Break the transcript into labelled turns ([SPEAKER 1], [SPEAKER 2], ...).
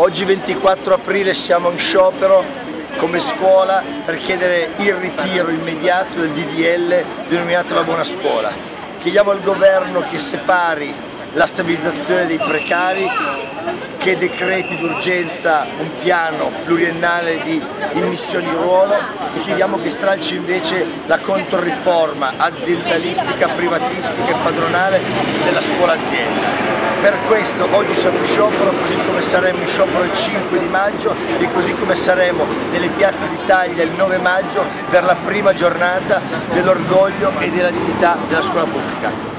[SPEAKER 1] Oggi 24 aprile siamo in sciopero come scuola per chiedere il ritiro immediato del DDL denominato la buona scuola. Chiediamo al governo che separi la stabilizzazione dei precari, che decreti d'urgenza un piano pluriennale di immissioni ruolo e chiediamo che stralci invece la controriforma aziendalistica, privatistica e padronale della scuola azienda. Per questo oggi siamo in sciopero, così saremo in sciopero il 5 di maggio e così come saremo nelle piazze d'Italia il 9 maggio per la prima giornata dell'orgoglio e della dignità della scuola pubblica.